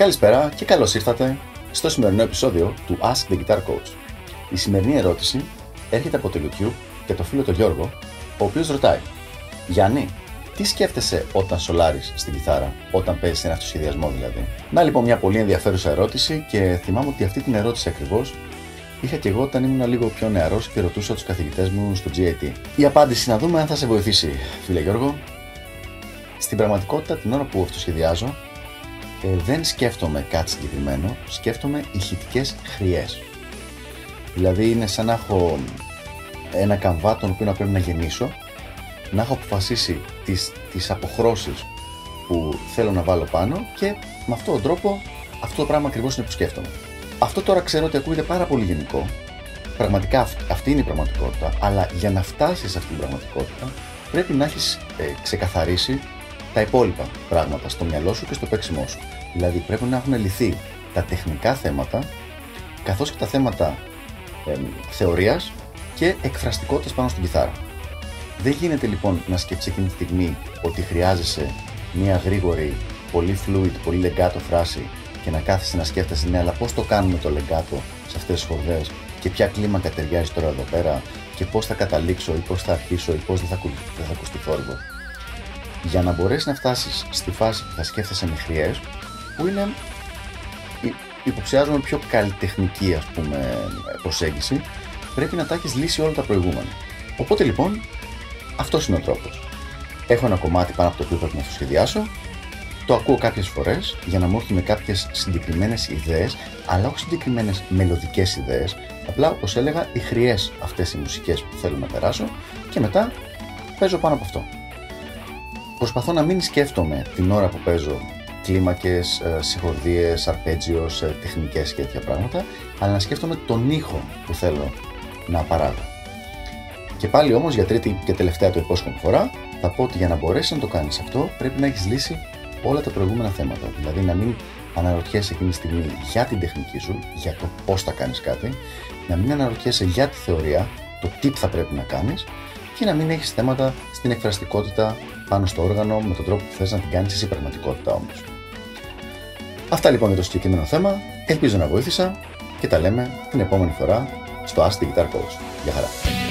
Καλησπέρα και καλώς ήρθατε στο σημερινό επεισόδιο του Ask the Guitar Coach. Η σημερινή ερώτηση έρχεται από το YouTube και το φίλο του Γιώργο, ο οποίος ρωτάει: Γιάννη, τι σκέφτεσαι όταν σολάρεις στην κιθάρα, όταν παίζεις ένα αυτοσχεδιασμό δηλαδή; Να λοιπόν μια πολύ ενδιαφέρουσα ερώτηση και θυμάμαι ότι αυτή την ερώτηση ακριβώς είχα και εγώ όταν ήμουν λίγο πιο νεαρός και ρωτούσα τους καθηγητές μου στο GAT. Η απάντηση να δούμε αν θα σε βοηθήσει, φίλε Γιώργο. Στην πραγματικότητα, την ώρα που αυτοσχεδιάζω, ε, δεν σκέφτομαι κάτι συγκεκριμένο, σκέφτομαι ηχητικές χρειές. Δηλαδή είναι σαν να έχω ένα καμβά τον οποίο να πρέπει να γεννήσω, να έχω αποφασίσει τις, τις αποχρώσεις που θέλω να βάλω πάνω και με αυτόν τον τρόπο αυτό το πράγμα ακριβώς είναι που σκέφτομαι. Αυτό τώρα ξέρω ότι ακούγεται πάρα πολύ γενικό. Πραγματικά αυτή είναι η πραγματικότητα, αλλά για να φτάσεις σε αυτή την πραγματικότητα πρέπει να έχεις ε, ξεκαθαρίσει τα υπόλοιπα πράγματα στο μυαλό σου και στο παίξιμό σου. Δηλαδή πρέπει να έχουν λυθεί τα τεχνικά θέματα καθώς και τα θέματα ε, θεωρίας και εκφραστικότητας πάνω στην κιθάρα. Δεν γίνεται λοιπόν να σκεφτεί εκείνη τη στιγμή ότι χρειάζεσαι μια γρήγορη, πολύ fluid, πολύ legato φράση και να κάθεσαι να σκέφτεσαι ναι, αλλά πώς το κάνουμε το legato σε αυτές τις χορδέ και ποια κλίμακα ταιριάζει τώρα εδώ πέρα και πώς θα καταλήξω ή πώς θα αρχίσω ή πώς δεν θα, δεν θα ακουστεί θόρυβο. Για να μπορέσεις να φτάσεις στη φάση που θα σκέφτεσαι με χρειές, που είναι υποψιάζομαι πιο καλλιτεχνική ας πούμε προσέγγιση, πρέπει να τα έχεις λύσει όλα τα προηγούμενα. Οπότε λοιπόν, αυτός είναι ο τρόπος. Έχω ένα κομμάτι πάνω από το οποίο πρέπει να το σχεδιάσω, το ακούω κάποιες φορές για να μου έρθουν με κάποιες συγκεκριμένες ιδέες, αλλά όχι συγκεκριμένες μελλοντικέ ιδέες. Απλά, όπως έλεγα, οι χρειές αυτές οι μουσικές που θέλω να περάσω και μετά παίζω πάνω από αυτό. Προσπαθώ να μην σκέφτομαι την ώρα που παίζω κλίμακες, συγχορδίες, αρπέτζιος, τεχνικές και τέτοια πράγματα, αλλά να σκέφτομαι τον ήχο που θέλω να παράγω. Και πάλι όμως για τρίτη και τελευταία το υπόσχομαι φορά, θα πω ότι για να μπορέσεις να το κάνεις αυτό, πρέπει να έχεις λύσει όλα τα προηγούμενα θέματα. Δηλαδή να μην αναρωτιέσαι εκείνη τη στιγμή για την τεχνική σου, για το πώς θα κάνεις κάτι, να μην αναρωτιέσαι για τη θεωρία, το τι θα πρέπει να κάνεις και να μην έχεις θέματα στην εκφραστικότητα πάνω στο όργανο με τον τρόπο που θες να την κάνεις εσύ πραγματικότητα όμως. Αυτά λοιπόν για το συγκεκριμένο θέμα. Ελπίζω να βοήθησα και τα λέμε την επόμενη φορά στο Ask the Guitar Coach. Γεια χαρά!